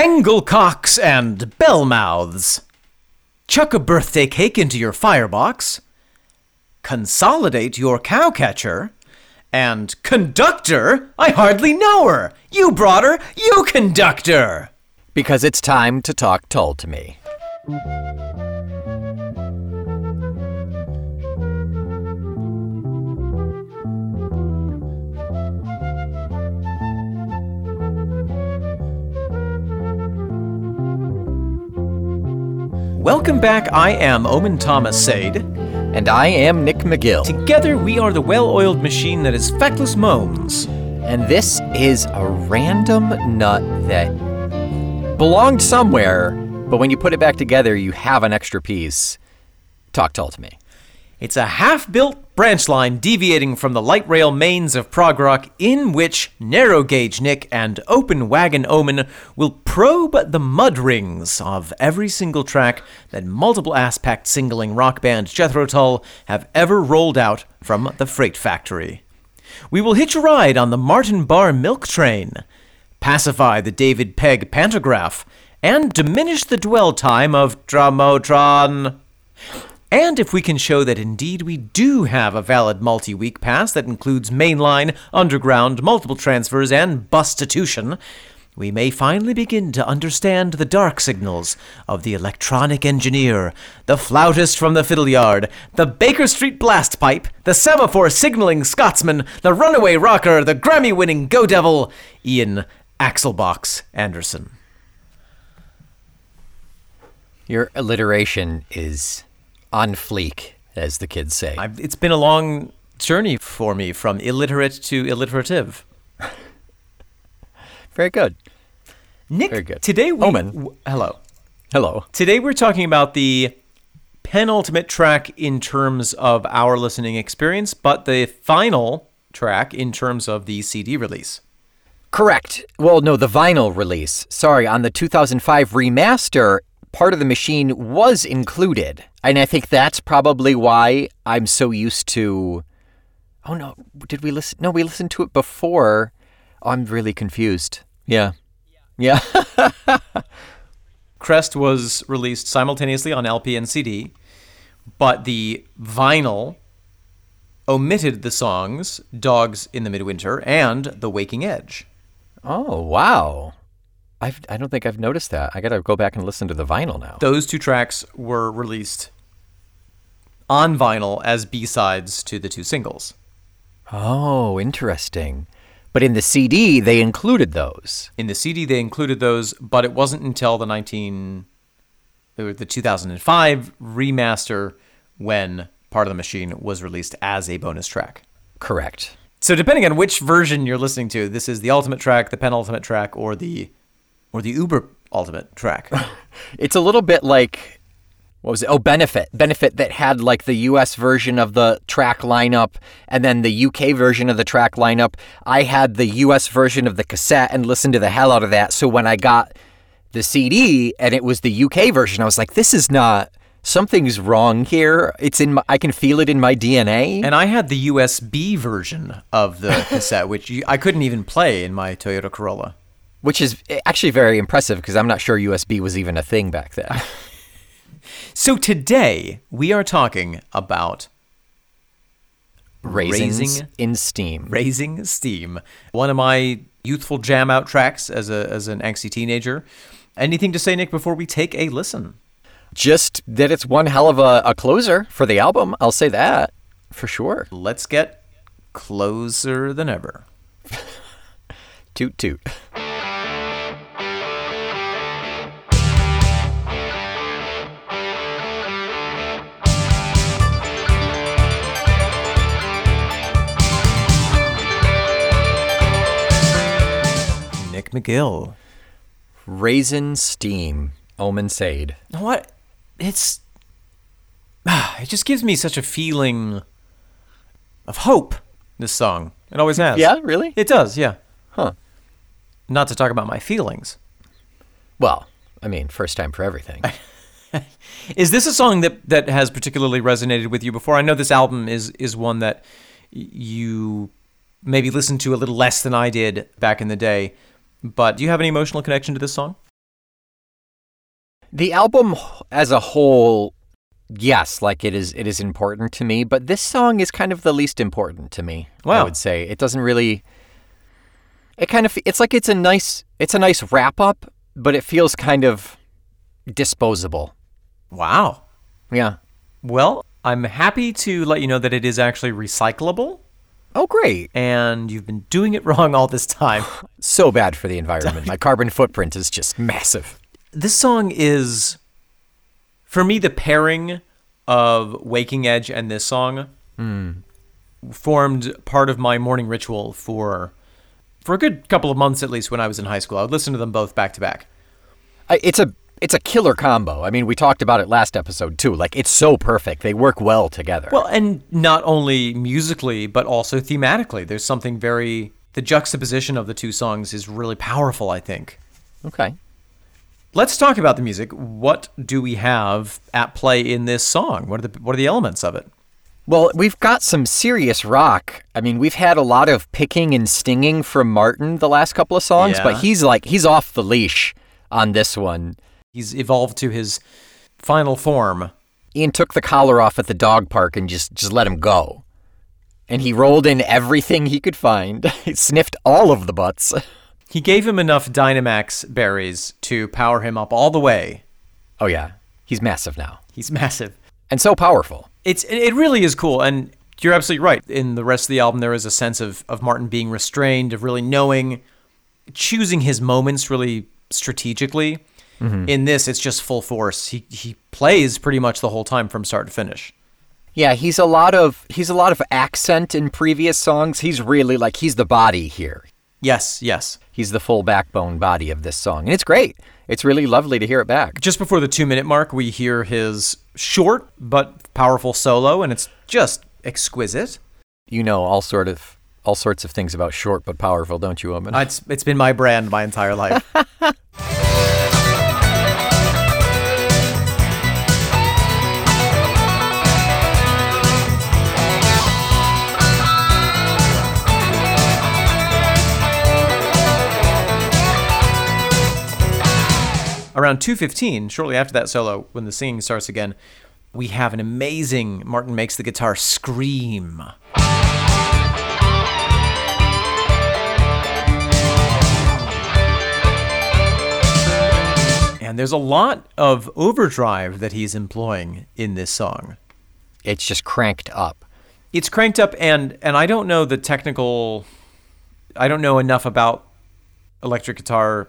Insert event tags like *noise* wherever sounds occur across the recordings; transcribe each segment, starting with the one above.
Anglecocks and bellmouths. Chuck a birthday cake into your firebox. Consolidate your cowcatcher. And conductor, I hardly know her. You brought her, you conductor. Because it's time to talk told to me. Welcome back. I am Omen Thomas Sade. And I am Nick McGill. Together, we are the well oiled machine that is feckless moans. And this is a random nut that belonged somewhere, but when you put it back together, you have an extra piece. Talk tall to me. It's a half built branch line deviating from the light rail mains of prog rock, in which narrow gauge Nick and open wagon Omen will probe the mud rings of every single track that multiple aspect singling rock band Jethro Tull have ever rolled out from the freight factory. We will hitch a ride on the Martin Barre milk train, pacify the David Pegg pantograph, and diminish the dwell time of Dramotron. And if we can show that indeed we do have a valid multi week pass that includes mainline, underground, multiple transfers, and bustitution, we may finally begin to understand the dark signals of the electronic engineer, the flautist from the fiddle yard, the Baker Street blast pipe, the semaphore signaling Scotsman, the runaway rocker, the Grammy winning Go Devil, Ian Axelbox Anderson. Your alliteration is on fleek, as the kids say. I've, it's been a long journey for me from illiterate to illiterative. *laughs* Very good. Nick, Very good. today we Omen. w- hello. Hello. Today we're talking about the penultimate track in terms of our listening experience, but the final track in terms of the CD release. Correct. Well, no, the vinyl release. Sorry, on the 2005 remaster, part of the machine was included. And I think that's probably why I'm so used to. Oh, no. Did we listen? No, we listened to it before. Oh, I'm really confused. Yeah. Yeah. *laughs* Crest was released simultaneously on LP and CD, but the vinyl omitted the songs Dogs in the Midwinter and The Waking Edge. oh, wow. I've, I don't think I've noticed that. I got to go back and listen to the vinyl now. Those two tracks were released on vinyl as B-sides to the two singles. Oh, interesting. But in the CD, they included those. In the CD, they included those, but it wasn't until the 19, the the 2005 remaster when Part of the Machine was released as a bonus track. Correct. So depending on which version you're listening to, this is the ultimate track, the penultimate track, or the or the uber ultimate track. *laughs* It's a little bit like what was it? Oh, Benefit. Benefit that had like the US version of the track lineup and then the UK version of the track lineup. I had the US version of the cassette and listened to the hell out of that. So when I got the CD and it was the UK version, I was like, this is not something's wrong here. It's in my, I can feel it in my DNA. and I had the USB version of the *laughs* cassette, which you, I couldn't even play in my Toyota Corolla. Which is eh, actually very impressive because I'm not sure USB was even a thing back then. *laughs* So today we are talking about Raisins Raising- in steam. Raising Steam, one of my youthful jam out tracks as a as an angsty teenager. Anything to say, Nick, before we take a listen? Just that it's one hell of a, a closer for the album. I'll say that for sure. Let's get closer than ever. *laughs* Toot toot. Nick McGill. Raisin steam. Omen Sade. What? It's. *sighs* It just gives me such a feeling of hope, this song. It always has. Yeah, really? It does, yeah. Huh. Not to talk about my feelings. Well, I mean, first time for everything. *laughs* Is this a song that, that has particularly resonated with you before? I know this album is is one that you maybe listened to a little less than I did back in the day, but do you have any emotional connection to this song? The album as a whole, yes, like it is it is important to me, but this song is kind of the least important to me. I would say. It doesn't really it kind of it's like it's a nice it's a nice wrap up, but it feels kind of disposable. Wow. Yeah. Well, I'm happy to let you know that it is actually recyclable, Oh great. and you've been doing it *laughs* wrong all this time. *sighs* So bad for the environment. My carbon footprint is just massive. this song is, for me, the pairing of Waking Edge and this song hmm. formed part of my morning ritual for for a good couple of months at least when I was in high school. I would listen to them both back to back. It's a it's a killer combo. I mean, we talked about it last episode too. Like it's so perfect. They work well together. Well, and not only musically, but also thematically. There's something very the juxtaposition of the two songs is really powerful, I think. okay. Let's talk about the music. What do we have at play in this song? What are the what are the elements of it? Well, we've got some serious rock. I mean, we've had a lot of picking and stinging from Martin the last couple of songs, Yeah. but he's like he's off the leash on this one. He's evolved to his final form. Ian took the collar off at the dog park and just just let him go. And he rolled in everything he could find. *laughs* he sniffed all of the butts. He gave him enough Dynamax berries to power him up all the way. Oh yeah, he's massive now. He's *laughs* massive. And so powerful. It's it really is cool, and you're absolutely right. In the rest of the album, there is a sense of of Martin being restrained, of really knowing, choosing his moments really strategically. Mm-hmm. In this, it's just full force. He he plays pretty much the whole time from start to finish. Yeah, he's a lot of he's a lot of accent in previous songs. He's really like he's the body here. Yes, yes. He's the full backbone body of this song. And it's great. It's really lovely to hear it back. Just before the two minute mark, we hear his short but powerful solo, and it's just exquisite. You know all sort of all sorts of things about short but powerful, don't you, Omen? It's it's been my brand my entire life. *laughs* Around 2:15, shortly after that solo, when the singing starts again, we have an amazing Martin makes the guitar scream. And there's a lot of overdrive that he's employing in this song. it's just cranked up. It's cranked up and and I don't know the technical I don't know enough about electric guitar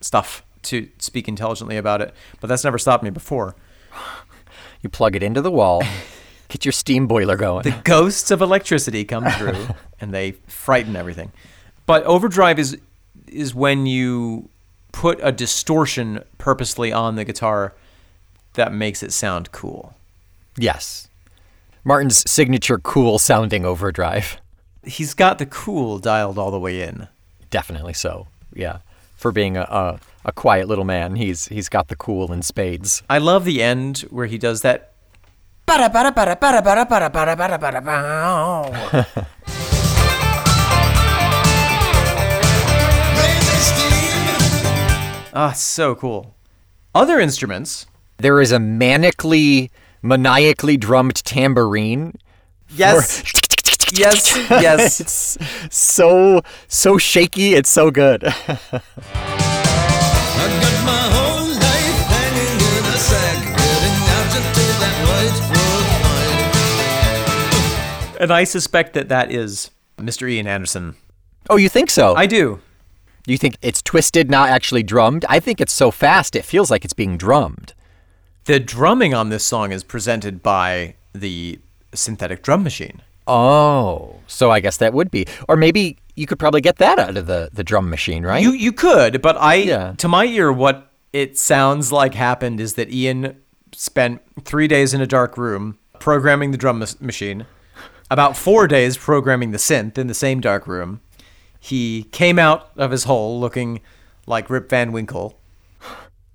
stuff to speak intelligently about it, but that's never stopped me before. *sighs* You plug it into the wall, *laughs* get your steam boiler going. The ghosts of electricity come through *laughs* and they frighten everything. But overdrive is is when you put a distortion purposely on the guitar that makes it sound cool. yes. Martin's signature cool sounding overdrive. He's got the cool dialed all the way in. Definitely so. Yeah. For being a, a, a quiet little man, he's he's got the cool in spades. I love the end where he does that. *laughs* Ah, so cool. Other instruments. There is a manically, maniacally drummed tambourine. Yes. *laughs* yes. Yes. *laughs* It's so so shaky. It's so good. And I suspect that that is Mr. Ian Anderson. oh, you think so? I do. you think it's twisted, not actually drummed? I think it's so fast it feels like it's being drummed. The drumming on this song is presented by the synthetic drum machine. Oh, so I guess that would be, or maybe you could probably get that out of the the drum machine, right? You you could, but I Yeah. to my ear what it sounds like happened is that Ian spent 3 days in a dark room programming the drum machine. About 4 days programming the synth in the same dark room. He came out of his hole looking like Rip Van Winkle,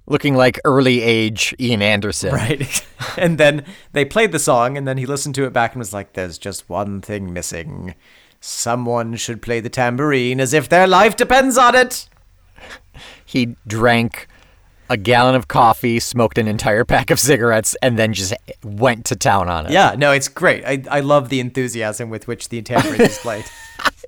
Looking like early age Ian Anderson. right? *laughs* and then they played the song and then he listened to it back and was like there's just one thing missing. Someone should play the tambourine as if their life depends on it. He drank a gallon of coffee, smoked an entire pack of cigarettes, and then just went to town on it. Yeah, no, it's great. I, I love the enthusiasm with which the tambourine is played.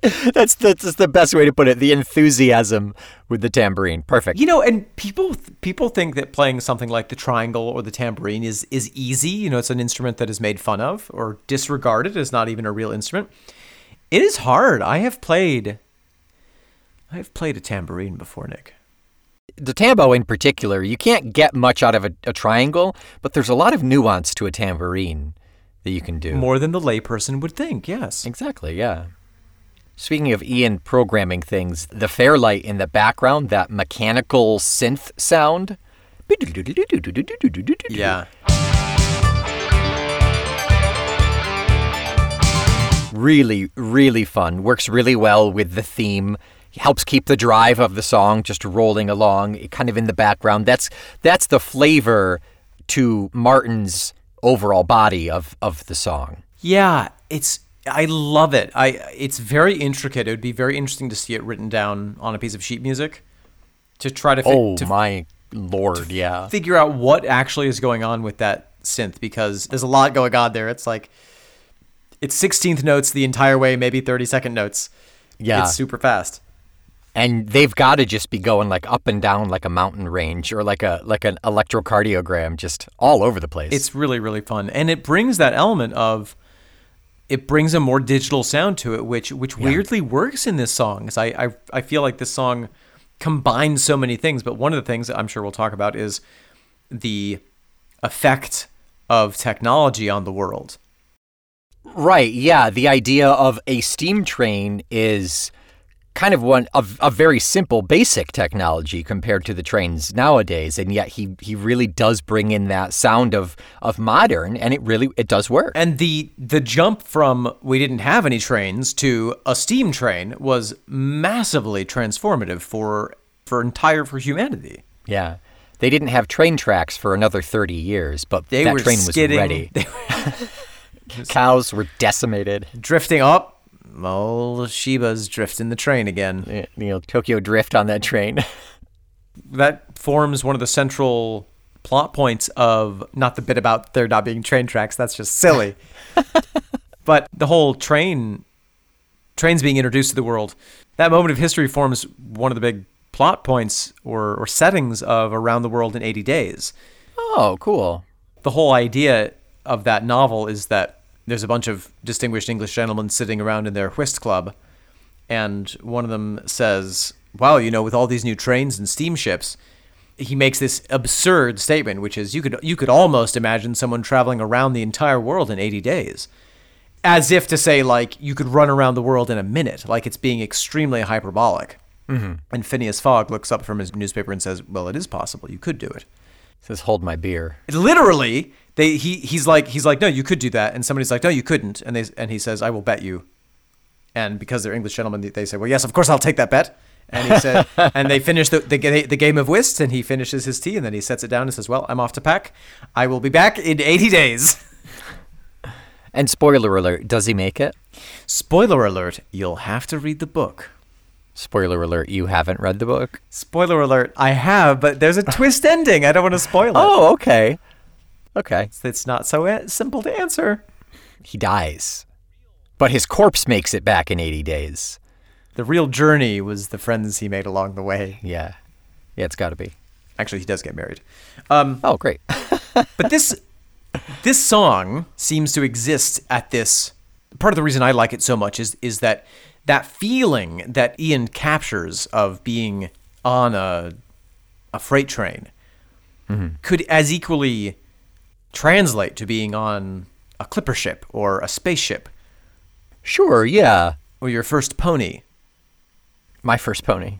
*laughs* that's, that's that's the best way to put it. The enthusiasm with the tambourine. Perfect. You know, and people people think that playing something like the triangle or the tambourine is is easy. You know, it's an instrument that is made fun of or disregarded as not even a real instrument. It is hard. I have played I have played a tambourine before, Nick. The tambo in particular, you can't get much out of a, a triangle, but there's a lot of nuance to a tambourine that you can do. More than the layperson would think, yes. Exactly, yeah. Speaking of Ian programming things, the Fairlight in the background, that mechanical synth sound. Yeah. Really, really fun. Works really well with the theme. Helps keep the drive of the song just rolling along, eh, kind of in the background. That's that's the flavor to Martin's overall body of, of the song. Yeah, it's I love it. I it's very intricate. It would be very interesting to see it written down on a piece of sheet music to try to fi- Oh to my lord, yeah. figure out what actually is going on with that synth because there's a lot going on there. It's like it's 16th notes the entire way, maybe 30 second notes. Yeah. It's super fast. And they've got to just be going like up and down like a mountain range or like a like an electrocardiogram just all over the place. It's really really fun. And it brings that element of it brings a more digital sound to it which which weirdly works in this song I, I I feel like this song combines so many things. But one of the things that I'm sure we'll talk about is the effect of technology on the world. right yeah. The idea of a steam train is kind of one of a very simple basic technology compared to the trains nowadays and yet he he really does bring in that sound of of modern and it really it does work And the the jump from we didn't have any trains to a steam train was massively transformative for for entire for humanity. yeah they didn't have train tracks for another 30 years but They that train was ready *laughs* cows were decimated drifting up. Old Shiba's drifting the train again. You know, Tokyo Drift on that train. *laughs* That forms one of the central plot points of not the bit about there not being train tracks. That's just silly. *laughs* but the whole train trains being introduced to the world. That moment of history forms one of the big plot points or, or settings of Around the World in 80 Days. oh, cool. the whole idea of that novel is that there's a bunch of distinguished English gentlemen sitting around in their whist club, and one of them says, "Wow, you know, with all these new trains and steamships." He makes this absurd statement, which is you could you could almost imagine someone traveling around the entire world in 80 days, as if to say like you could run around the world in a minute, like it's being extremely hyperbolic. Mm-hmm. And Phineas Fogg looks up from his newspaper and says, "Well, it is possible. You could do it." says hold my beer. literally they he he's like he's like no you could do that. And somebody's like no you couldn't. And they and he says I will bet you. And because they're English gentlemen they say well yes of course I'll take that bet. And he said *laughs* and they finish the, the the game of whist and he finishes his tea and then he sets it down and says well I'm off to pack. I will be back in 80 days. *laughs* And spoiler alert, does he make it? spoiler alert you'll have to read the book. Spoiler alert, you haven't read the book? spoiler alert I have but there's a twist ending. I don't want to spoil it. Oh, okay. Okay. it's not so simple to answer He dies. But his corpse makes it back in 80 days. the real journey was the friends he made along the way Yeah. Yeah, it's got to be. actually he does get married um Oh, great. *laughs* but this this song seems to exist at this part of the reason I like it so much is is that that feeling that Ian captures of being on a a freight train could as equally translate to being on a clipper ship or a spaceship sure, yeah. or your first pony, My first pony.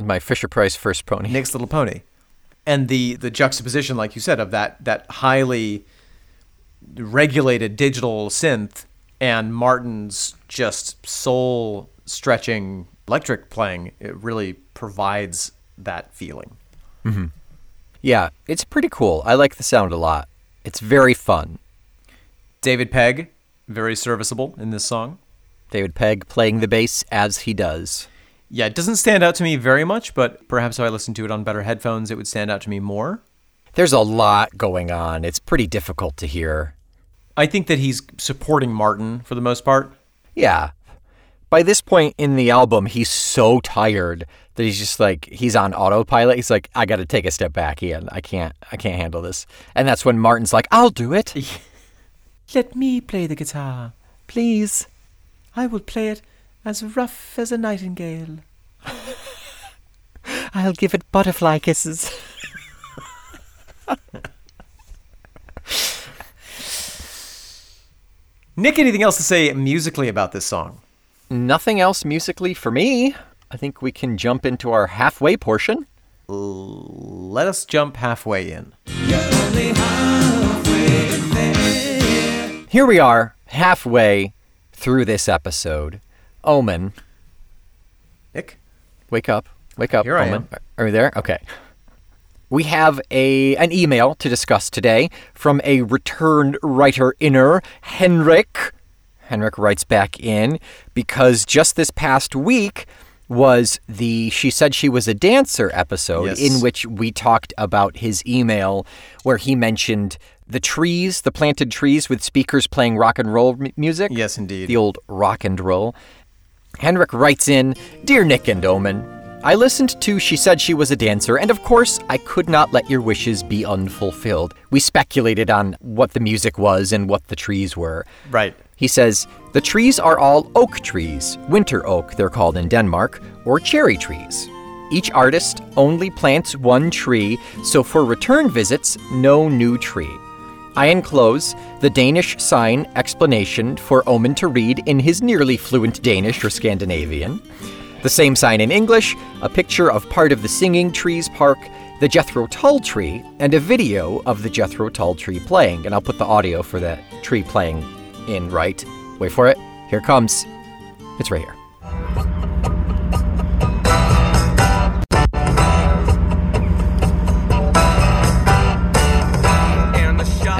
My Fisher Price first pony. Nick's little pony. And the the juxtaposition like you said of that that highly regulated digital synth and Martin's just soul stretching electric playing, it really provides that feeling. Mm-hmm. Yeah, it's pretty cool. I like the sound a lot. It's very fun. David Pegg, very serviceable in this song. David Pegg playing the bass as he does. Yeah, it doesn't stand out to me very much, but perhaps if I listened to it on better headphones, it would stand out to me more. There's a lot going on. It's pretty difficult to hear. I think that he's supporting Martin for the most part. Yeah. By this point in the album, he's so tired that he's just like he's on autopilot. He's like, I got to take a step back, Ian. I can't, I can't handle this. And that's when Martin's like, I'll do it. *laughs* Let me play the guitar, please. I will play it as rough as a nightingale. *laughs* I'll give it butterfly kisses. *laughs* Nick, anything else to say musically about this song? Nothing else musically for me. I think we can jump into our halfway portion. Let us jump halfway in. Here we are, halfway through this episode. Omen, Nick? wake up. Wake up, Here I Omen. Are you there? Okay. We have a an email to discuss today from a returned writer inner, Henrik. Henrik writes back in because just this past week was the She Said She Was a Dancer episode Yes. in which we talked about his email where he mentioned the trees, the planted trees with speakers playing rock and roll m- music. Yes, indeed. The old rock and roll. Henrik writes in Dear Nick and Omen, I listened to She Said She Was a Dancer, and of course, I could not let your wishes be unfulfilled. We speculated on what the music was and what the trees were. Right. He says, The trees are all oak trees, winter oak, they're called in Denmark, or cherry trees. Each artist only plants one tree, so for return visits, no new tree. I enclose the Danish sign explanation for Omen to read in his nearly fluent Danish or Scandinavian. The same sign in English, a picture of part of the Singing Trees Park, the Jethro Tull tree, and a video of the Jethro Tull tree playing. And I'll put the audio for that tree playing in right. Wait for it. Here it comes. It's right here.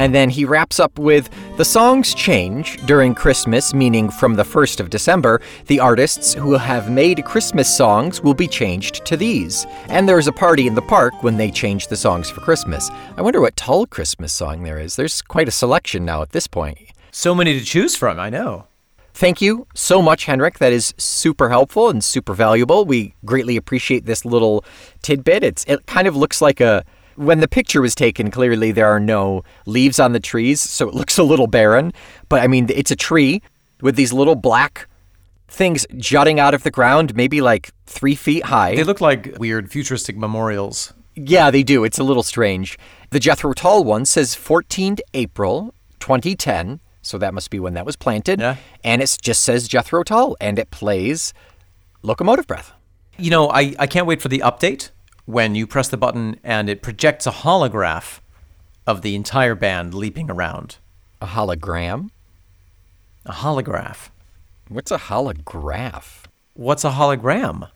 And then he wraps up with the songs change during Christmas, meaning from the 1st of December, the artists who have made Christmas songs will be changed to these. And there's a party in the park when they change the songs for Christmas. I wonder what Tull Christmas song there is. There's quite a selection now at this point. So many to choose from, I know. Thank you so much, Henrik. That is super helpful and super valuable. We greatly appreciate this little tidbit. It's it kind of looks like a when the picture was taken, clearly there are no leaves on the trees, so it *laughs* looks a little barren. But I mean, it's a tree with these little black things jutting out of the ground, maybe like three feet high. They look like weird futuristic memorials. Yeah, they do. It's a little strange. The Jethro Tull one says 14th April 2010, so that must be when that was planted. Yeah. And it just says Jethro Tull, and it plays Locomotive Breath. You know, I, I can't wait for the update when you press the button and it projects a holograph of the entire band leaping around. A hologram? A holograph. What's a holograph? What's a hologram?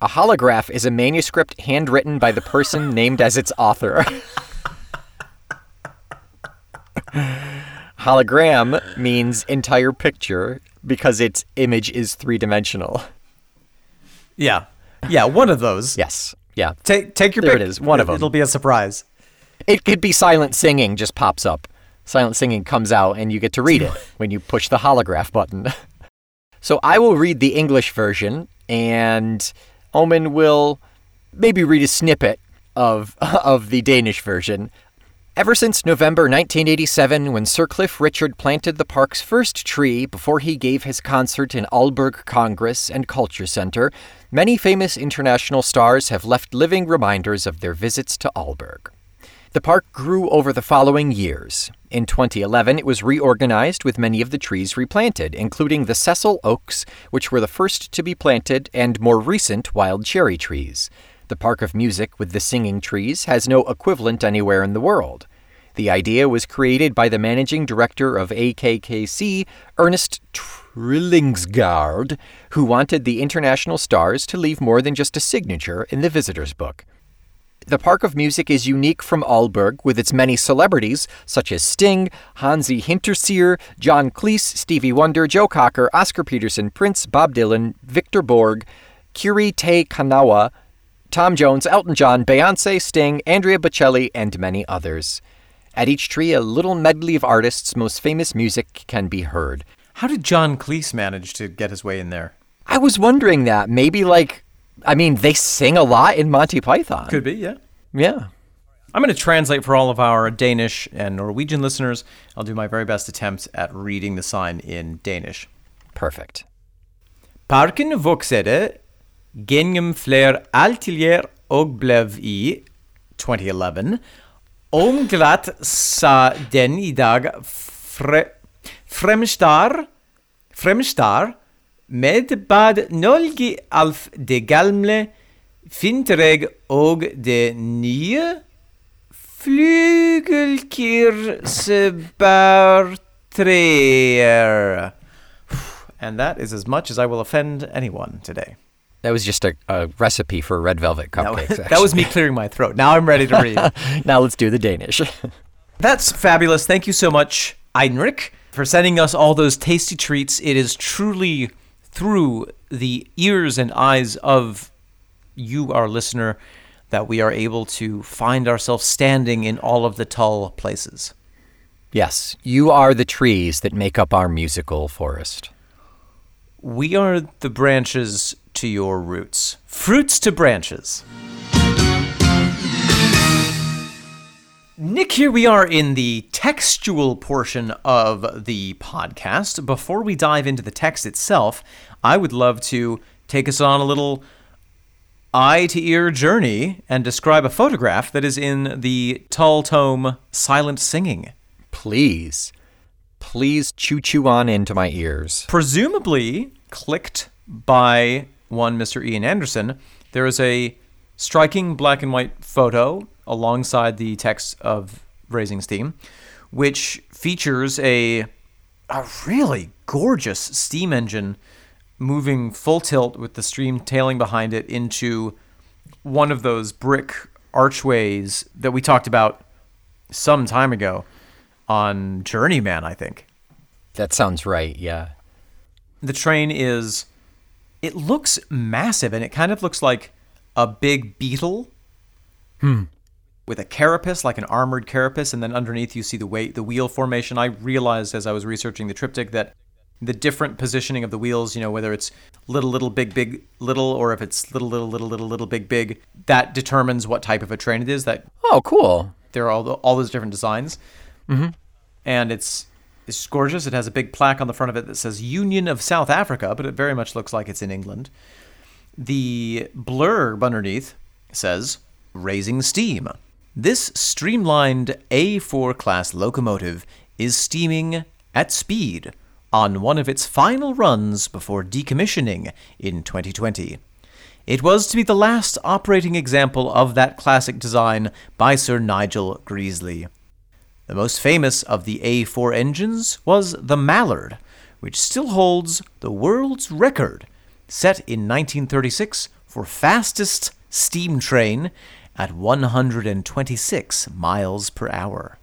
A holograph is a manuscript handwritten by the person *laughs* named as its author. *laughs* Hologram means entire picture because its image is three dimensional. Yeah. Yeah, one of those. Yes. Yeah. Take take your There pick. it is, one of 'em. It'll be a surprise. It could be silent singing just pops up. Silent singing comes out and you get to read it *laughs* when you push the holograph button. *laughs* so I will read the English version and Omen will maybe read a snippet of *laughs* of the Danish version. Ever since November 1987, when Sir Cliff Richard planted the park's first tree before he gave his concert in Aalborg Congress and Culture Center, many famous international stars have left living reminders of their visits to Aalborg. The park grew over the following years. In 2011, it was reorganized with many of the trees replanted, including the sessile oaks, which were the first to be planted, and more recent wild cherry trees. The Park of Music with the singing trees has no equivalent anywhere in the world. The idea was created by the managing director of AKKC, Ernest Trillingsgaard, who wanted the international stars to leave more than just a signature in the visitor's book. The Park of Music is unique from Aalborg with its many celebrities such as Sting, Hansi Hinterseer, John Cleese, Stevie Wonder, Joe Cocker, Oscar Peterson, Prince, Bob Dylan, Victor Borge, Kiri Te Kanawa, Tom Jones, Elton John, Beyonce, Sting, Andrea Bocelli, and many others. At each tree, a little medley of artists' most famous music can be heard. How did John Cleese manage to get his way in there? I was wondering that. Maybe like, I mean, they sing a lot in Monty Python. Could be, yeah. Yeah. I'm going to translate for all of our Danish and Norwegian listeners. I'll do my very best attempt at reading the sign in Danish. Perfect. Parken voksede gjennom flere atelier og blev i 2011 omglatt sa den i dag fre, fremstar, fremstar med bad Nolgi Alf det gamle Fintereg og det nye Flygelkirsebærtreer. And that is as much as I will offend anyone today. That was just a, a recipe for red velvet That cupcakes. was, *laughs* that was me clearing my throat. Now I'm ready to read. *laughs* now let's do the Danish. *laughs* That's fabulous. Thank you so much, Heinrich, for sending us all those tasty treats. It is truly through the ears and eyes of you, our listener, that we are able to find ourselves standing in all of the tall places. yes, you are the trees that make up our musical forest. We are the branches to your roots, fruits to branches. Nick, here we are in the textual portion of the podcast. Before we dive into the text itself, I would love to take us on a little eye to ear journey and describe a photograph that is in the tall tome Silent Singing. Please, please choo choo on into my ears. presumably clicked by one Mr. Ian Anderson. There is a striking black and white photo alongside the text of Raising Steam, which features a a really gorgeous steam engine moving full tilt with the stream tailing behind it into one of those brick archways that we talked about some time ago on Journeyman, I think That sounds right, yeah. the train is it looks massive and it kind of looks like a big beetle with a carapace like an armored carapace and then underneath you see the weight the wheel formation i realized as i was researching the triptych that the different positioning of the wheels you know whether it's little little big big little or if it's little little little little little big big that determines what type of a train it is that Oh, cool. there are all, the, all those different designs. Mm-hmm. And it's it's gorgeous. It has a big plaque on the front of it that says Union of South Africa, but it very much looks like it's in England. The blurb underneath says Raising Steam. This streamlined A4 class locomotive is steaming at speed on one of its final runs before decommissioning in 2020. It was to be the last operating example of that classic design by Sir Nigel Gresley. The most famous of the A4 engines was the Mallard, which still holds the world's record, set in 1936 for fastest steam train at 126 miles per hour.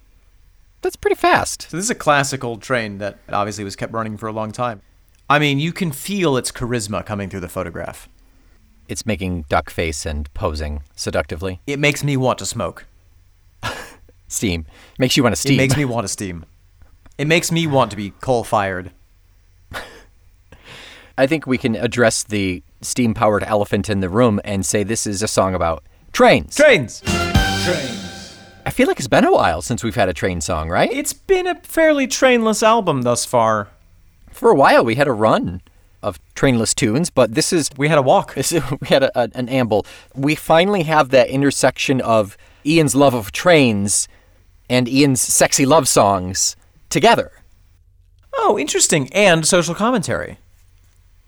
That's pretty fast. So this is a classic old train that obviously was kept running for a long time. I mean, you can feel its charisma coming through the photograph. It's making duck face and posing seductively. It makes me want to smoke. *laughs* Steam. Makes you want to steam. It makes me want to steam. It makes me want to be coal fired. *laughs* I think we can address the steam powered elephant in the room and say this is a song about trains. Trains! Trains. I feel like it's been a while since we've had a train song, right? It's been a fairly trainless album thus far. For a while, we had a run of trainless tunes, but this is We had a walk. *laughs* This is- we had a, a- an amble. We finally have that intersection of Ian's love of trains and Ian's sexy love songs together. Oh, interesting. And social commentary.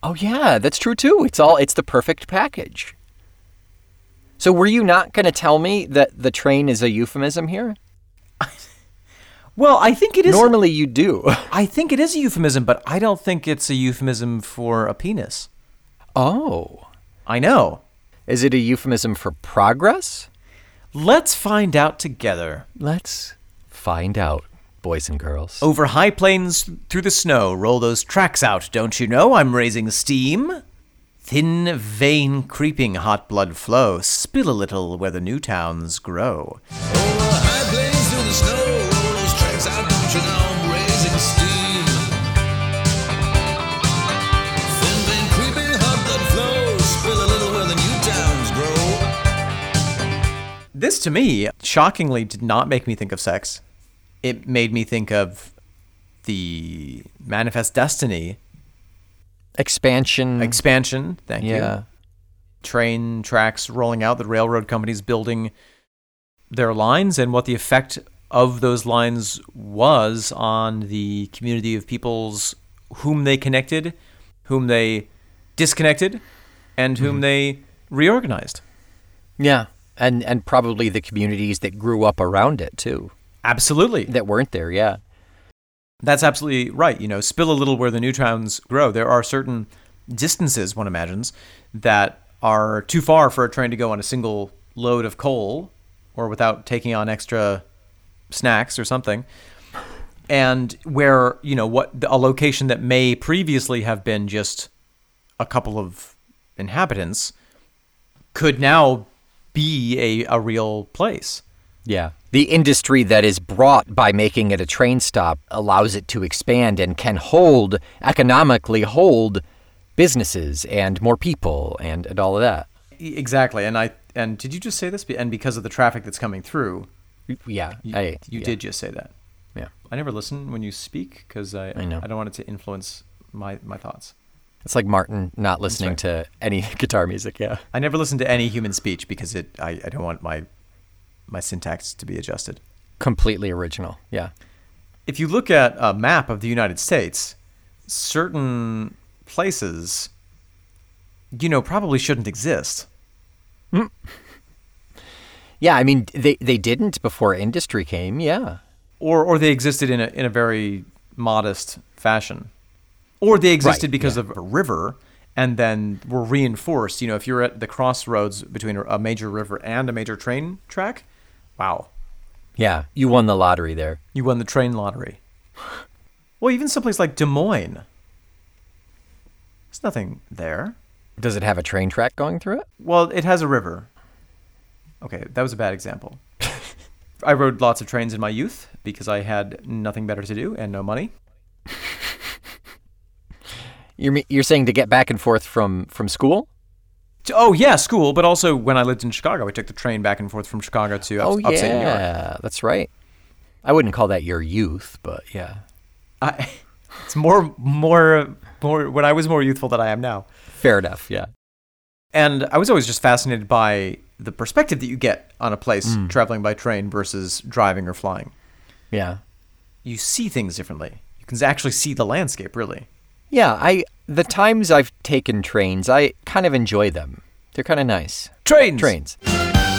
Oh yeah, that's true too. It's all it's the perfect package. So were you not going to tell me that the train is a euphemism here? *laughs* Well, I think it is. Normally you do. *laughs* I think it is a euphemism, but I don't think it's a euphemism for a penis. Oh. I know. Is it a euphemism for progress? Let's find out together. Let's find out, boys and girls. Over high plains through the snow, roll those tracks out, don't you know? I'm raising steam. Thin vein creeping, hot blood flow, spill a little where the new towns grow. Over high plains through the snow, This, to me, shockingly did not make me think of sex. It made me think of the Manifest Destiny Expansion. expansion. Thank you. yeah. train tracks rolling out, the railroad companies building their lines, and what the effect of those lines was on the community of peoples whom they connected, whom they disconnected, and whom mm-hmm. they reorganized. Yeah. And and probably the communities that grew up around it too. Absolutely. That weren't there, yeah. That's absolutely right. You know, spill a little where the new towns grow. There are certain distances, one imagines, that are too far for a train to go on a single load of coal or without taking on extra snacks or something. And where, you know, what a location that may previously have been just a couple of inhabitants could now be a, a real place. Yeah. The industry that is brought by making it a train stop allows it to expand and can hold, economically hold businesses and more people and, and all of that. Exactly. And I and did you just say this? And because of the traffic that's coming through, Yeah. you, I, you yeah, did just say that. Yeah. I never listen when you speak because I I. I don't want it to influence my my thoughts. It's like Martin not listening right. to any *laughs* guitar music. Yeah. I never listen to any human speech because it I, I don't want my my syntax to be adjusted. Completely original. Yeah. If you look at a map of the United States, certain places you know probably shouldn't exist. Hmm. Yeah. I mean, they, they didn't before industry came. Yeah. or or they existed in a in a very modest fashion, or they existed Right, because of a river and then were reinforced. You know, if you're at the crossroads between a major river and a major train track, wow, Yeah. You won the lottery there. you won the train lottery. Well, even someplace like Des Moines, there's nothing there. Does it have a train track going through it? Well, it has a river. Okay, that was a bad example. *laughs* I rode lots of trains in my youth because I had nothing better to do and no money. You're, you're saying to get back and forth from, from school? Oh yeah, school, but also when I lived in Chicago, I took the train back and forth from Chicago to up, oh, upstate New York. yeah. That's right. I wouldn't call that your youth, but yeah. I, *laughs* it's more, more, more. When I was more youthful than I am now, Fair enough. Yeah. and I was always just fascinated by the perspective that you get on a place mm. traveling by train versus driving or flying. Yeah. You see things differently. You can actually see the landscape, really. Yeah, I the times I've taken trains, I kind of enjoy them. They're kind of nice. Trains. Trains.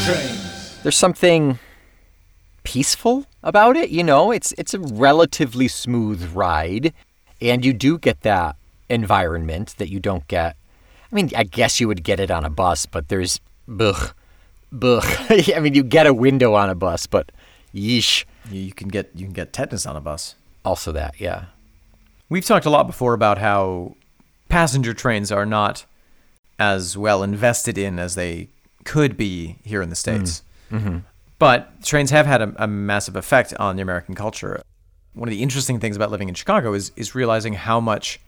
Trains. There's something peaceful about it, you know? It's it's a relatively smooth ride, and you do get that environment that you don't get. I mean, I guess you would get it on a bus, but there's ugh, *laughs* ugh. I mean, you get a window on a bus, but yeesh. You, you can get you can get tetanus on a bus. Also that, yeah. We've talked a lot before about how passenger trains are not as well invested in as they could be here in the mm. States. Mm-hmm. But trains have had a, a massive effect on the American culture. One of the interesting things about living in Chicago is, is realizing how much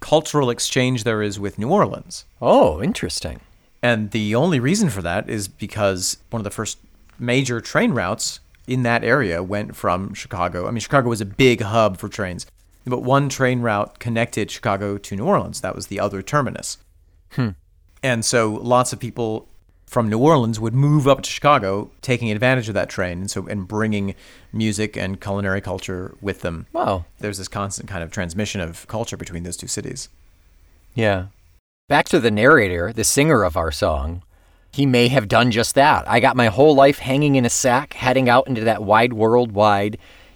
cultural exchange there is with New Orleans. Oh, interesting. And the only reason for that is because one of the first major train routes in that area went from Chicago. I mean, Chicago was a big hub for trains, but one train route connected Chicago to New Orleans. That was the other terminus. Hmm. And so lots of people from New Orleans would move up to Chicago, taking advantage of that train, and so and bringing music and culinary culture with them. Wow. There's this constant kind of transmission of culture between those two cities. Yeah. Back to the narrator, the singer of our song. He may have done just that. I got my whole life hanging in a sack, heading out into that wide world wide.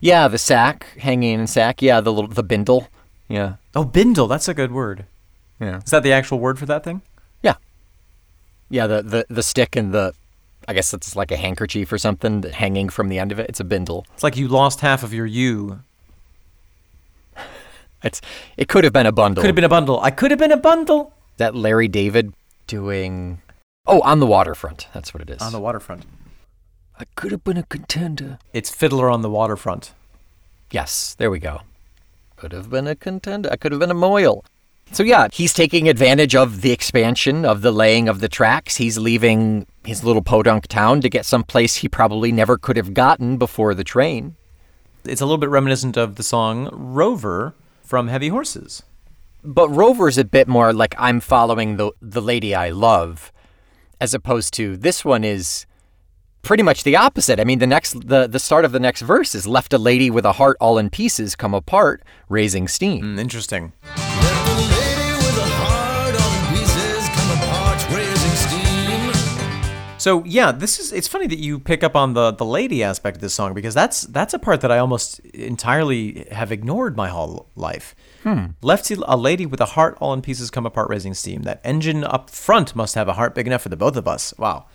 Yeah, the sack, hanging in sack. Yeah, the little the bindle. Yeah. Oh, bindle. That's a good word. Yeah. Is that the actual word for that thing? Yeah. Yeah, the, the, the stick and the, I guess it's like a handkerchief or something that hanging from the end of it. It's a bindle. It's like you lost half of your you. *laughs* It's it could have been a bundle. Could have been a bundle. I could have been a bundle. that Larry David doing. Oh, on the waterfront. That's what it is. On the waterfront. I could have been a contender. It's Fiddler on the Waterfront. Yes, there we go. Could have been a contender. I could have been a moil. So yeah, he's taking advantage of the expansion of the laying of the tracks. He's leaving his little podunk town to get someplace he probably never could have gotten before the train. It's a little bit reminiscent of the song Rover from Heavy Horses. But Rover's a bit more like I'm following the the lady I love, as opposed to this one is pretty much the opposite. I mean, the next the the start of the next verse is left a lady with a heart all in pieces come apart, raising steam. Mm, interesting. Let the lady with a heart all in pieces come apart, raising steam. So yeah, this is it's funny that you pick up on the the lady aspect of this song because that's that's a part that I almost entirely have ignored my whole life. Left a lady with a heart all in pieces come apart raising steam. That engine up front must have a heart big enough for the both of us. Wow.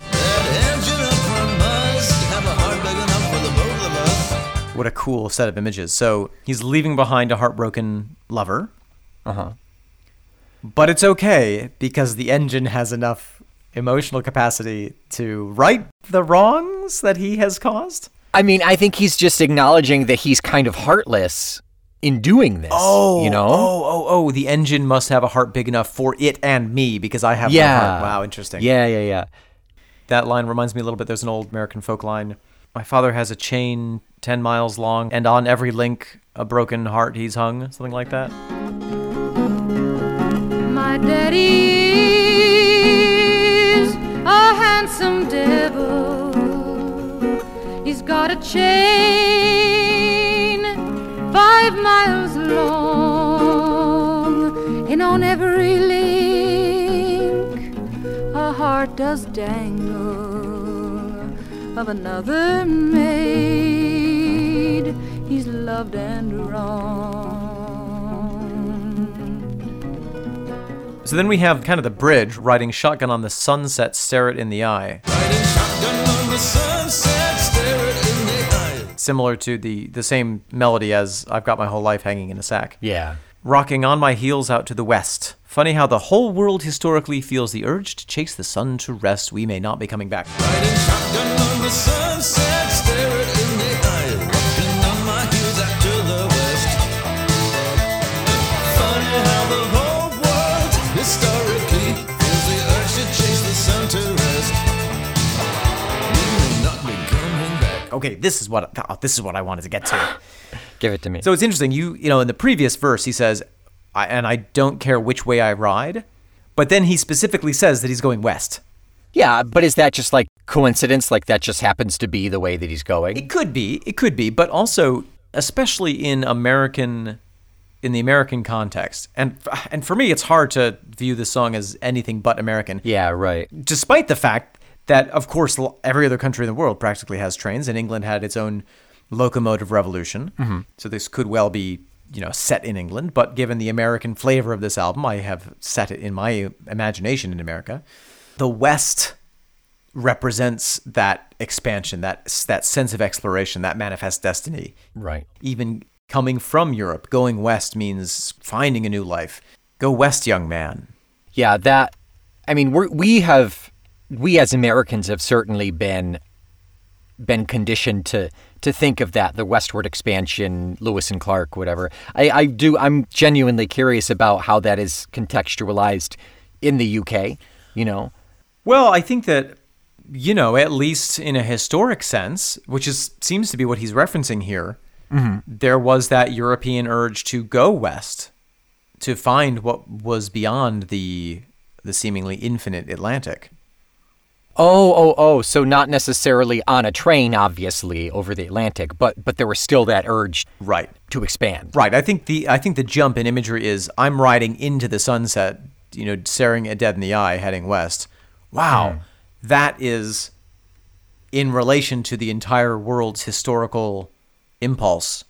What a cool set of images. So he's leaving behind a heartbroken lover. Uh huh. But it's okay because the engine has enough emotional capacity to right the wrongs that he has caused. I mean, I think he's just acknowledging that he's kind of heartless in doing this. Oh, you know. Oh, oh, oh, the engine must have a heart big enough for it and me because I have yeah. heart. Wow, interesting. Yeah, yeah, yeah. That line reminds me a little bit. There's an old American folk line. My father has a chain 10 miles long, and on every link, a broken heart he's hung. Something like that. My daddy's a handsome devil. He's got a chain five miles long, and on every link, a heart does dangle of another maid. He's loved and wronged. So then we have kind of the bridge riding shotgun on the sunset, stare it in the eye. Riding shotgun on the sunset, stare it in the eye. Similar to the, the same melody as I've got my whole life hanging in a sack. Yeah. Rocking on my heels out to the west. Funny how the whole world historically feels the urge to chase the sun to rest. We may not be coming back. Riding shotgun on the sunset, stare in the eye. Rocking my heels out to the west. Funny how the whole world historically feels the urge to chase the sun to rest. We may not be coming back. Okay, this is what oh, this is what I wanted to get to. *sighs* Give it to me. So it's interesting. You you know, in the previous verse, he says, I, "And I don't care which way I ride," but then he specifically says that he's going west. Yeah, but is that just like coincidence? Like that just happens to be the way that he's going? It could be, it could be, but also, especially in American, in the American context, and and for me, it's hard to view this song as anything but American. yeah, right. despite the fact that, of course, every other country in the world practically has trains, and England had its own locomotive revolution. Mm-hmm. So this could well be, you know, set in England. But given the American flavor of this album, I have set it in my imagination in America. The West represents that expansion, that that sense of exploration, that manifest destiny. Right. Even coming from Europe, going west means finding a new life. Go west, young man. Yeah, that. I mean, we we have we as Americans have certainly been been conditioned to to think of that the westward expansion, Lewis and Clark, whatever. I, I do. I'm genuinely curious about how that is contextualized in the UK. You know. Well, I think that you know, at least in a historic sense, which is seems to be what he's referencing here, mm-hmm. there was that European urge to go west, to find what was beyond the the seemingly infinite Atlantic. Oh, oh, oh. So not necessarily on a train, obviously, over the Atlantic, but but there was still that urge Right. to expand. Right. I think the I think the jump in imagery is I'm riding into the sunset, you know, staring at dead in the eye, heading west. Wow. Hmm. That is in relation to the entire world's historical impulse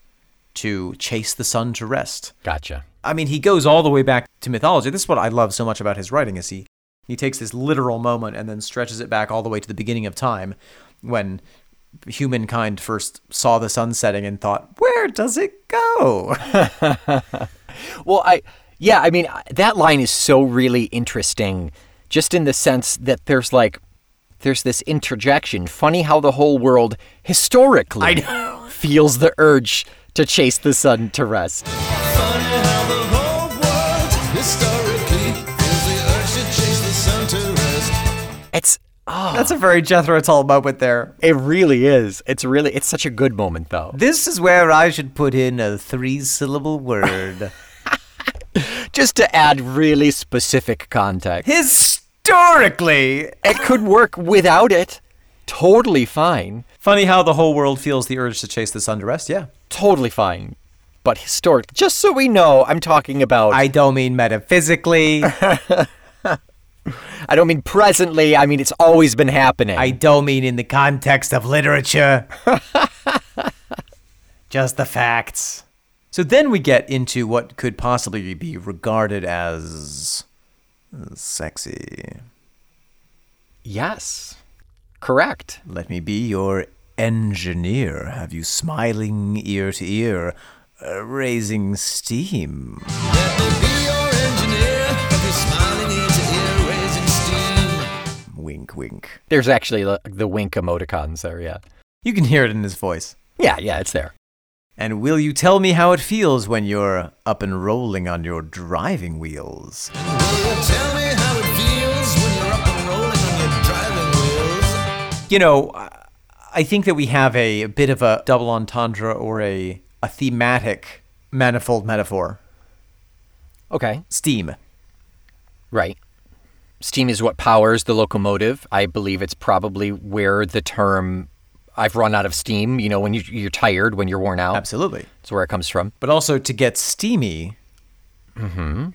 to chase the sun to rest. Gotcha. I mean, he goes all the way back to mythology. This is what I love so much about his writing is he he takes this literal moment and then stretches it back all the way to the beginning of time when humankind first saw the sun setting and thought, "Where does it go?" *laughs* Well, I yeah, I mean that line is so really interesting, just in the sense that there's like there's this interjection. Funny how the whole world historically I know. *laughs* feels the urge to chase the sun to rest. Funny how the whole world historically the urge to chase the sun to rest. It's oh, That's a very Jethro Tull moment there. it really is. It's really it's such a good moment though. This is where I should put in a three-syllable word. *laughs* Just to add really specific context. Historically, It could work without it. Totally fine. funny how the whole world feels the urge to chase this sun to rest. Yeah. Totally fine. But historic, just so we know, I'm talking about I don't mean metaphysically. *laughs* I don't mean presently, I mean it's always been happening. I don't mean in the context of literature. *laughs* Just the facts. So then we get into what could possibly be regarded as sexy. Yes. Correct. Let me be your engineer. Have you smiling ear to ear, uh, raising steam? Let me be your engineer. Have you smiling ear to ear, raising steam. Wink, wink. There's actually the, the wink emoticons there, yeah. You can hear it in his voice. Yeah, yeah, it's there. And will you tell me how it feels when you're up and rolling on your driving wheels? Will you tell me how it feels when you're up and rolling on your driving wheels? you know, I- I think that we have a, a bit of a double entendre or a, a thematic manifold metaphor. Okay. Steam. Right. Steam is what powers the locomotive. I believe it's probably where the term I've run out of steam, you know, when you, you're tired, when you're worn out. Absolutely. That's where it comes from. But also to get steamy. Mm-hmm.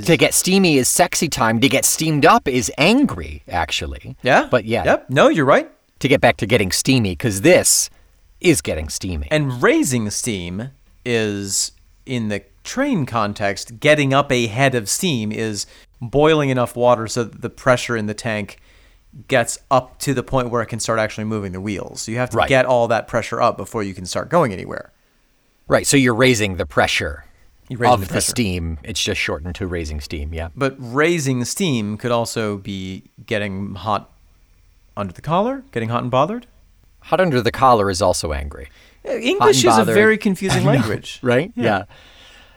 To get steamy is sexy time. To get steamed up is angry, actually. Yeah? But yeah, Yep. No, you're right. to get back to getting steamy, because this is getting steamy. And raising steam is, in the train context, getting up a head of steam is boiling enough water so that the pressure in the tank gets up to the point where it can start actually moving the wheels. So you have to Right. get all that pressure up before you can start going anywhere. right, so you're raising the pressure raising of the the, steam. It's just shortened to raising steam, yeah. But raising steam could also be getting hot under the collar, getting hot and bothered. Hot under the collar is also angry. English is a very confusing *laughs* language. right? Yeah.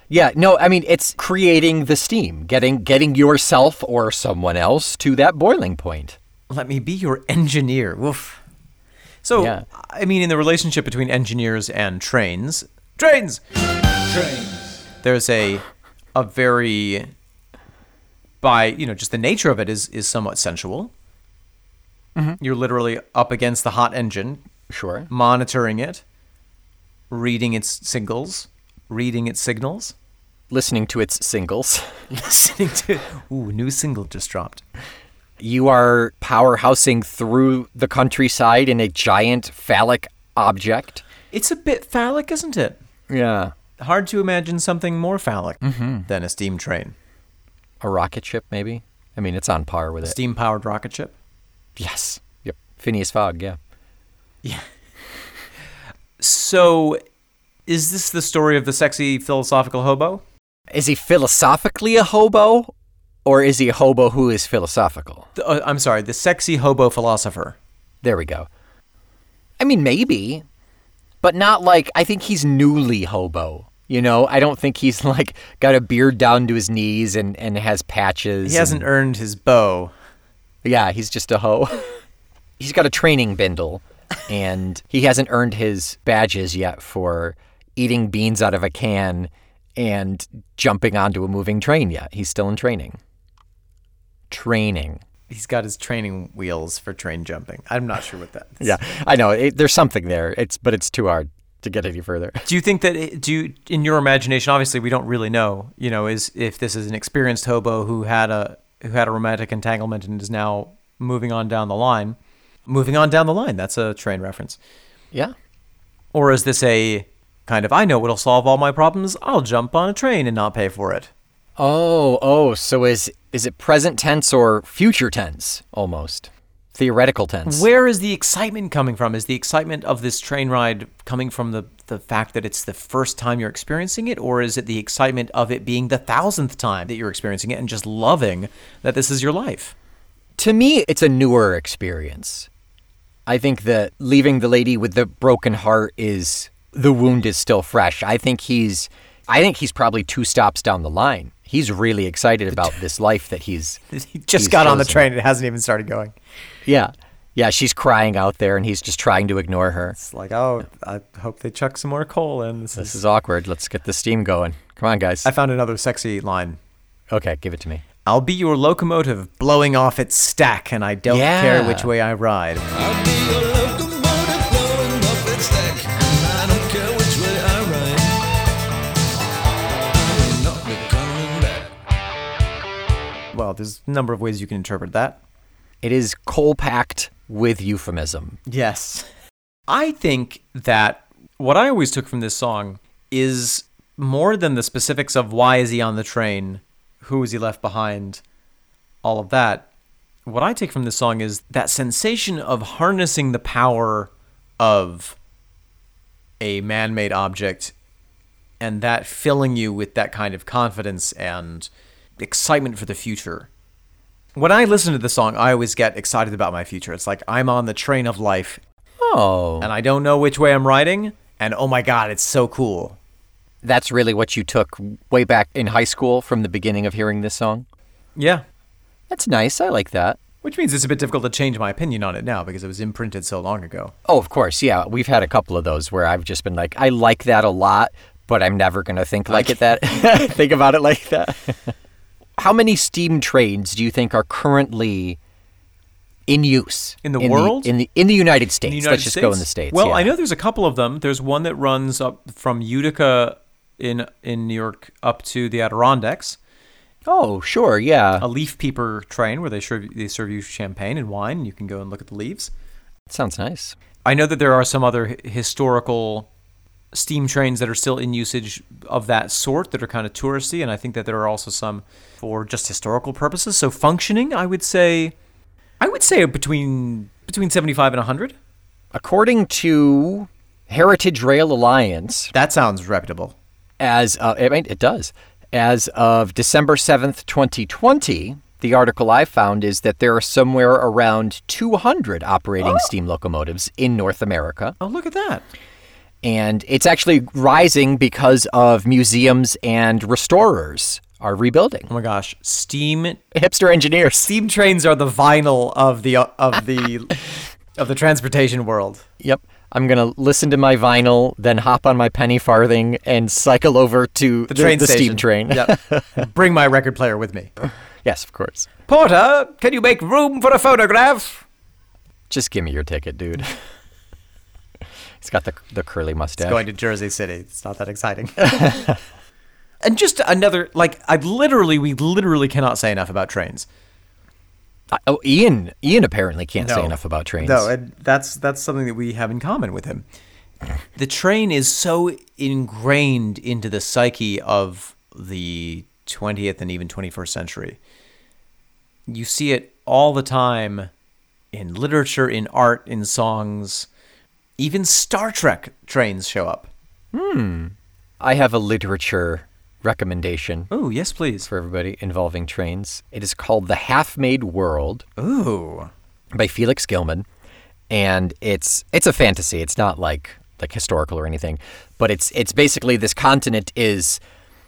yeah. no, I mean it's creating the steam, getting getting yourself or someone else to that boiling point. Let me be your engineer. Woof. So, Yeah. I mean, in the relationship between engineers and trains, trains, Trains. there's a a very by you know just the nature of it is is somewhat sensual. Mm-hmm. You're literally up against the hot engine, Sure. monitoring it, reading its signals, reading its signals. Listening to its singles. *laughs* listening to ooh new single just dropped You are powerhousing through the countryside in a giant phallic object. it's a bit phallic isn't it Yeah. hard to imagine something more phallic mm-hmm. than a steam train A rocket ship, maybe? I mean, it's on par with it. steam powered rocket ship Yes. Yep. Phineas Fogg, yeah. yeah. so is this the story of the sexy philosophical hobo Is he philosophically a hobo? Or is he a hobo who is philosophical? The- uh, i'm sorry the sexy hobo philosopher There we go. I mean, maybe, but not like I think he's newly hobo. You know, I don't think he's *laughs* like got a beard down to his knees and and has patches. he hasn't and- earned his bow yeah, he's just a hoe. *laughs* he's got a training bindle, and he hasn't earned his badges yet for eating beans out of a can and jumping onto a moving train yet. He's still in training. Training. he's got his training wheels for train jumping i'm not sure what that is. Yeah, I know. It, there's something there. It's but it's too hard to get any further. Do you think that it, do you, in your imagination? Obviously, we don't really know. You know, is if this is an experienced hobo who had a who had a romantic entanglement and is now moving on down the line. Moving on down the line, that's a train reference. Yeah. Or is this a kind of, I know what'll solve all my problems, I'll jump on a train and not pay for it? Oh, oh, so is is it present tense or future tense almost? Theoretical tense. Where is the excitement coming from? Is the excitement of this train ride coming from the, the fact that it's the first time you're experiencing it? Or is it the excitement of it being the thousandth time that you're experiencing it and just loving that this is your life? to me, it's a newer experience. I think that leaving the lady with the broken heart is the wound is still fresh. I think he's I think he's probably two stops down the line. He's really excited about *laughs* this life that he's *laughs* He just he's got on the chosen. train. It hasn't even started going. Yeah. Yeah, she's crying out there and he's just trying to ignore her. It's like, oh, I hope they chuck some more coal in. This, This is. is awkward. Let's get the steam going. Come on, guys. I found another sexy line. Okay, give it to me. I'll be your locomotive blowing off its stack, and I don't care which way I ride. There's a number of ways you can interpret that. It is coal packed with euphemism. Yes. I think that what I always took from this song is more than the specifics of why is he on the train, who is he left behind, all of that. What I take from this song is that sensation of harnessing the power of a man-made object and that filling you with that kind of confidence and excitement for the future. When I listen to the song, I always get excited about my future. It's like I'm on the train of life Oh. and I don't know which way I'm riding, and oh my god, it's so cool. That's really what you took way back in high school from the beginning of hearing this song? Yeah. That's nice. I like that. Which means it's a bit difficult to change my opinion on it now because it was imprinted so long ago. Oh, of course. Yeah. We've had a couple of those where I've just been like, I like that a lot, but I'm never going to think like it that, *laughs* think about it like that. *laughs* How many steam trains do you think are currently in use In the world? in the in the United States? The United Let's just States? go in the states. Well, yeah. I know there's a couple of them. There's one that runs up from Utica in in New York up to the Adirondacks, Oh, sure. Yeah. a leaf peeper train where they serve they serve you champagne and wine. And you can go and look at the leaves. Sounds nice. I know that there are some other historical steam trains that are still in usage of that sort that are kind of touristy, and I think that there are also some for just historical purposes. So functioning, I would say, I would say between between seventy five and hundred. According to Heritage Rail Alliance, That sounds reputable. as uh, I mean, it does. As of December 7th, 2020, the article I found is that there are somewhere around 200 operating steam locomotives in North America. Oh, look at that! And it's actually rising because of museums and restorers are rebuilding. Oh my gosh, steam Hipster engineers. steam trains are the vinyl of the of the *laughs* of the transportation world. Yep. I'm going to listen to my vinyl, then hop on my penny farthing and cycle over to The train the station. steam train. Yep. *laughs* Bring my record player with me. yes, of course. Porter, can you make room for a photograph? Just give me your ticket, dude. *laughs* He's got the the curly mustache. going to Jersey City. It's not that exciting. *laughs* and just another, like, I literally, we literally cannot say enough about trains. Uh, oh, Ian. Ian apparently can't say enough about trains. No, and that's that's something that we have in common with him. The train is so ingrained into the psyche of the 20th and even 21st century. You see it all the time in literature, in art, in songs. Even Star Trek trains show up. Hmm. I have a literature recommendation Oh, yes, please. for everybody involving trains. It is called The Half-Made World Ooh. by Felix Gilman, and it's it's a fantasy. It's not like like historical or anything, but it's it's basically this continent is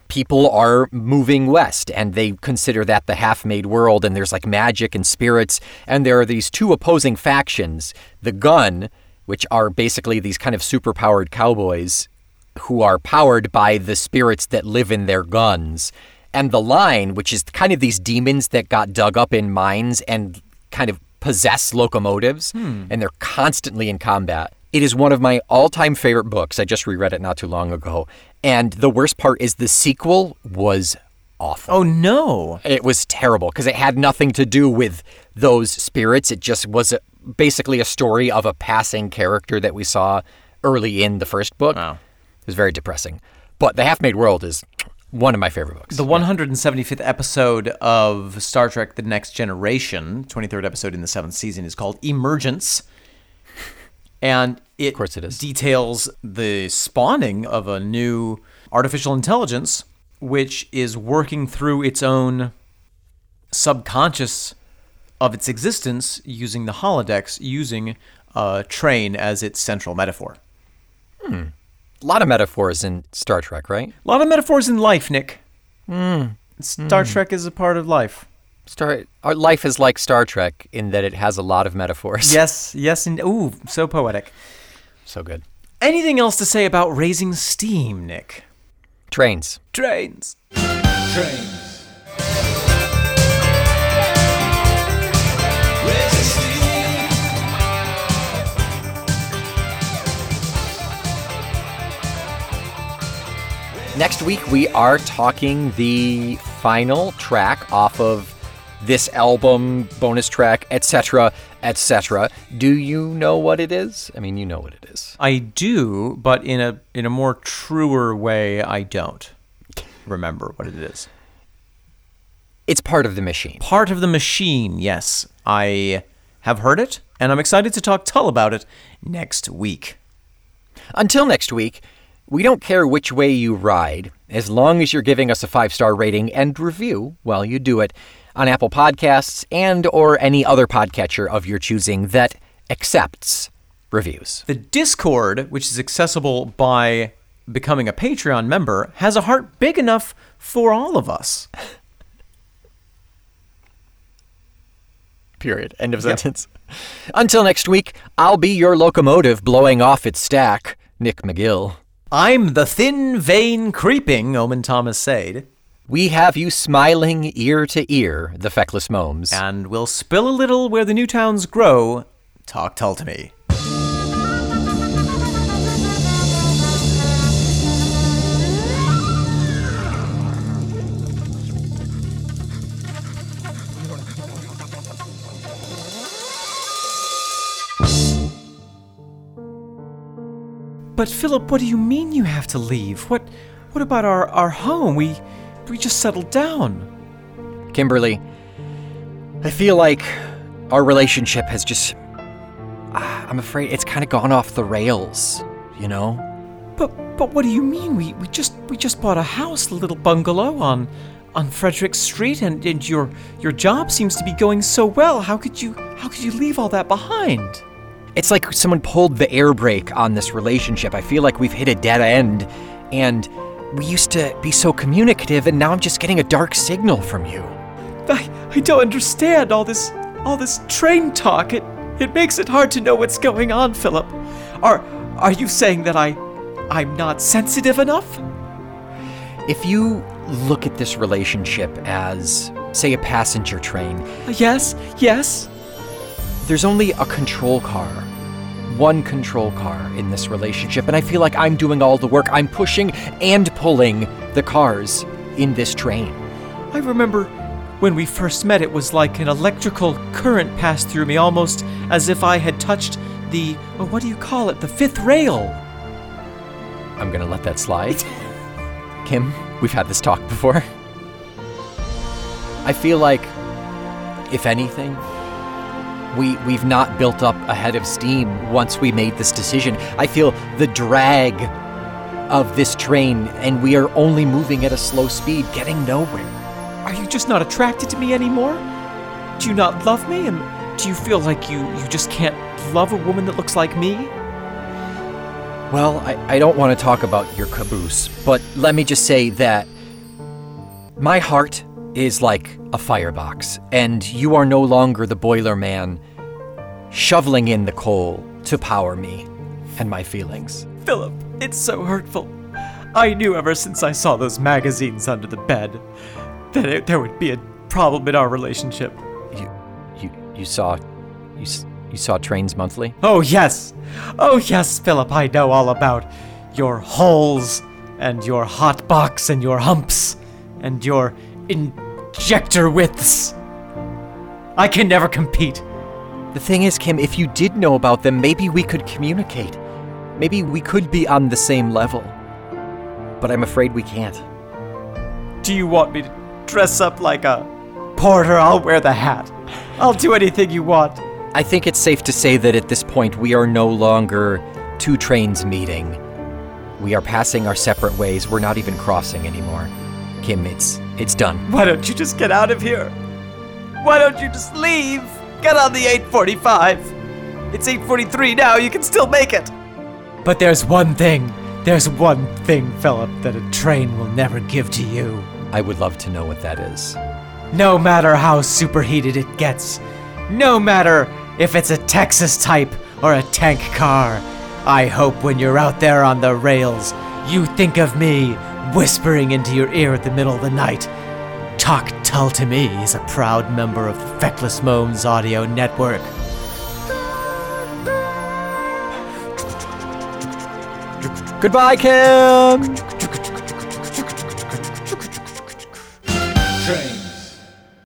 people are moving west and they consider that the half-made world and there's like magic and spirits and there are these two opposing factions the gun which are basically these kind of superpowered cowboys who are powered by the spirits that live in their guns. And the line which is kind of these demons that got dug up in mines and kind of possess locomotives hmm. and they're constantly in combat. It is one of my all-time favorite books. I just reread it not too long ago. And the worst part is the sequel was awful. Oh no. It was terrible because it had nothing to do with those spirits. It just was a, basically a story of a passing character that we saw early in the first book. Wow. It was very depressing. But The Half Made World is one of my favorite books. The 175th episode of Star Trek The Next Generation, 23rd episode in the seventh season, is called Emergence. And it, course it is. details the spawning of a new artificial intelligence, which is working through its own subconscious of its existence using the holodecks, using a train as its central metaphor. Hmm. a lot of metaphors in Star Trek, right? A lot of metaphors in life, Nick. Star Trek is a part of life. Star our life is like Star Trek in that it has a lot of metaphors. Yes, yes, and ooh, so poetic. So good. Anything else to say about raising steam, Nick? Trains. Trains. Trains. Next week we are talking the final track off of this album, bonus track, etc., etc. Do you know what it is? I mean, you know what it is. I do, but in a in a more truer way, I don't remember what it is. It's part of the machine. Part of the machine, yes. I have heard it, and I'm excited to talk Tull about it next week. Until next week, we don't care which way you ride, as long as you're giving us a five-star rating and review while you do it on Apple Podcasts and or any other podcatcher of your choosing that accepts reviews. The Discord, which is accessible by becoming a Patreon member, has a heart big enough for all of us. *laughs* Period. End of sentence. Until next week, I'll be your locomotive blowing off its stack, Nick McGill. I'm the thin vein creeping, Omen Thomas said, We have you smiling ear to ear, the feckless momes. and we'll spill a little where the new towns grow. Talk Tull to me. But Philip, what do you mean you have to leave? What what about our, our home? We we just settled down. Kimberly, I feel like our relationship has just. ah, I'm afraid it's kind of gone off the rails, you know? But but what do you mean? We we just we just bought a house, a little bungalow on on Frederick Street, and, and your your job seems to be going so well. How could you how could you leave all that behind? It's like someone pulled the air brake on this relationship. I feel like we've hit a dead end, and we used to be so communicative, and now I'm just getting a dark signal from you. I I don't understand all this all this train talk. It it makes it hard to know what's going on, Philip. Are are you saying that I I'm not sensitive enough? If you look at this relationship as, say, a passenger train, Yes, yes. there's only a control car. One control car in this relationship, and I feel like I'm doing all the work. I'm pushing and pulling the cars in this train. I remember when we first met, it was like an electrical current passed through me, almost as if I had touched the, oh, what do you call it, the fifth rail. I'm gonna let that slide. Kim, we've had this talk before. I feel like, if anything, we we've not built up ahead of steam once we made this decision. I feel the drag of this train, and we are only moving at a slow speed, getting nowhere. Are you just not attracted to me anymore? Do you not love me? And do you feel like you, you just can't love a woman that looks like me? Well, I, I don't want to talk about your caboose, but let me just say that my heart is like a firebox, and you are no longer the boiler man shoveling in the coal to power me and my feelings. Philip, it's so hurtful. I knew ever since I saw those magazines under the bed that it, there would be a problem in our relationship. You, you, you saw, you, you saw Trains Monthly. Oh, yes. Oh, yes, Philip, I know all about your holes and your hot box and your humps and your injector widths. I can never compete. The thing is, Kim, if you did know about them, maybe we could communicate. Maybe we could be on the same level. But I'm afraid we can't. Do you want me to dress up like a porter? I'll wear the hat. I'll do anything you want. I think it's safe to say that at this point we are no longer two trains meeting. We are passing our separate ways. We're not even crossing anymore. Kim, it's it's done. Why don't you just get out of here? Why don't you just leave? Get on the 845. It's 843 now, you can still make it. But there's one thing. There's one thing, Philip, that a train will never give to you. I would love to know what that is. No matter how superheated it gets, no matter if it's a Texas type or a tank car, I hope when you're out there on the rails, you think of me whispering into your ear at the middle of the night. Talk Tull to Me is a proud member of the Feckless Moans Audio Network. Goodbye, Kim!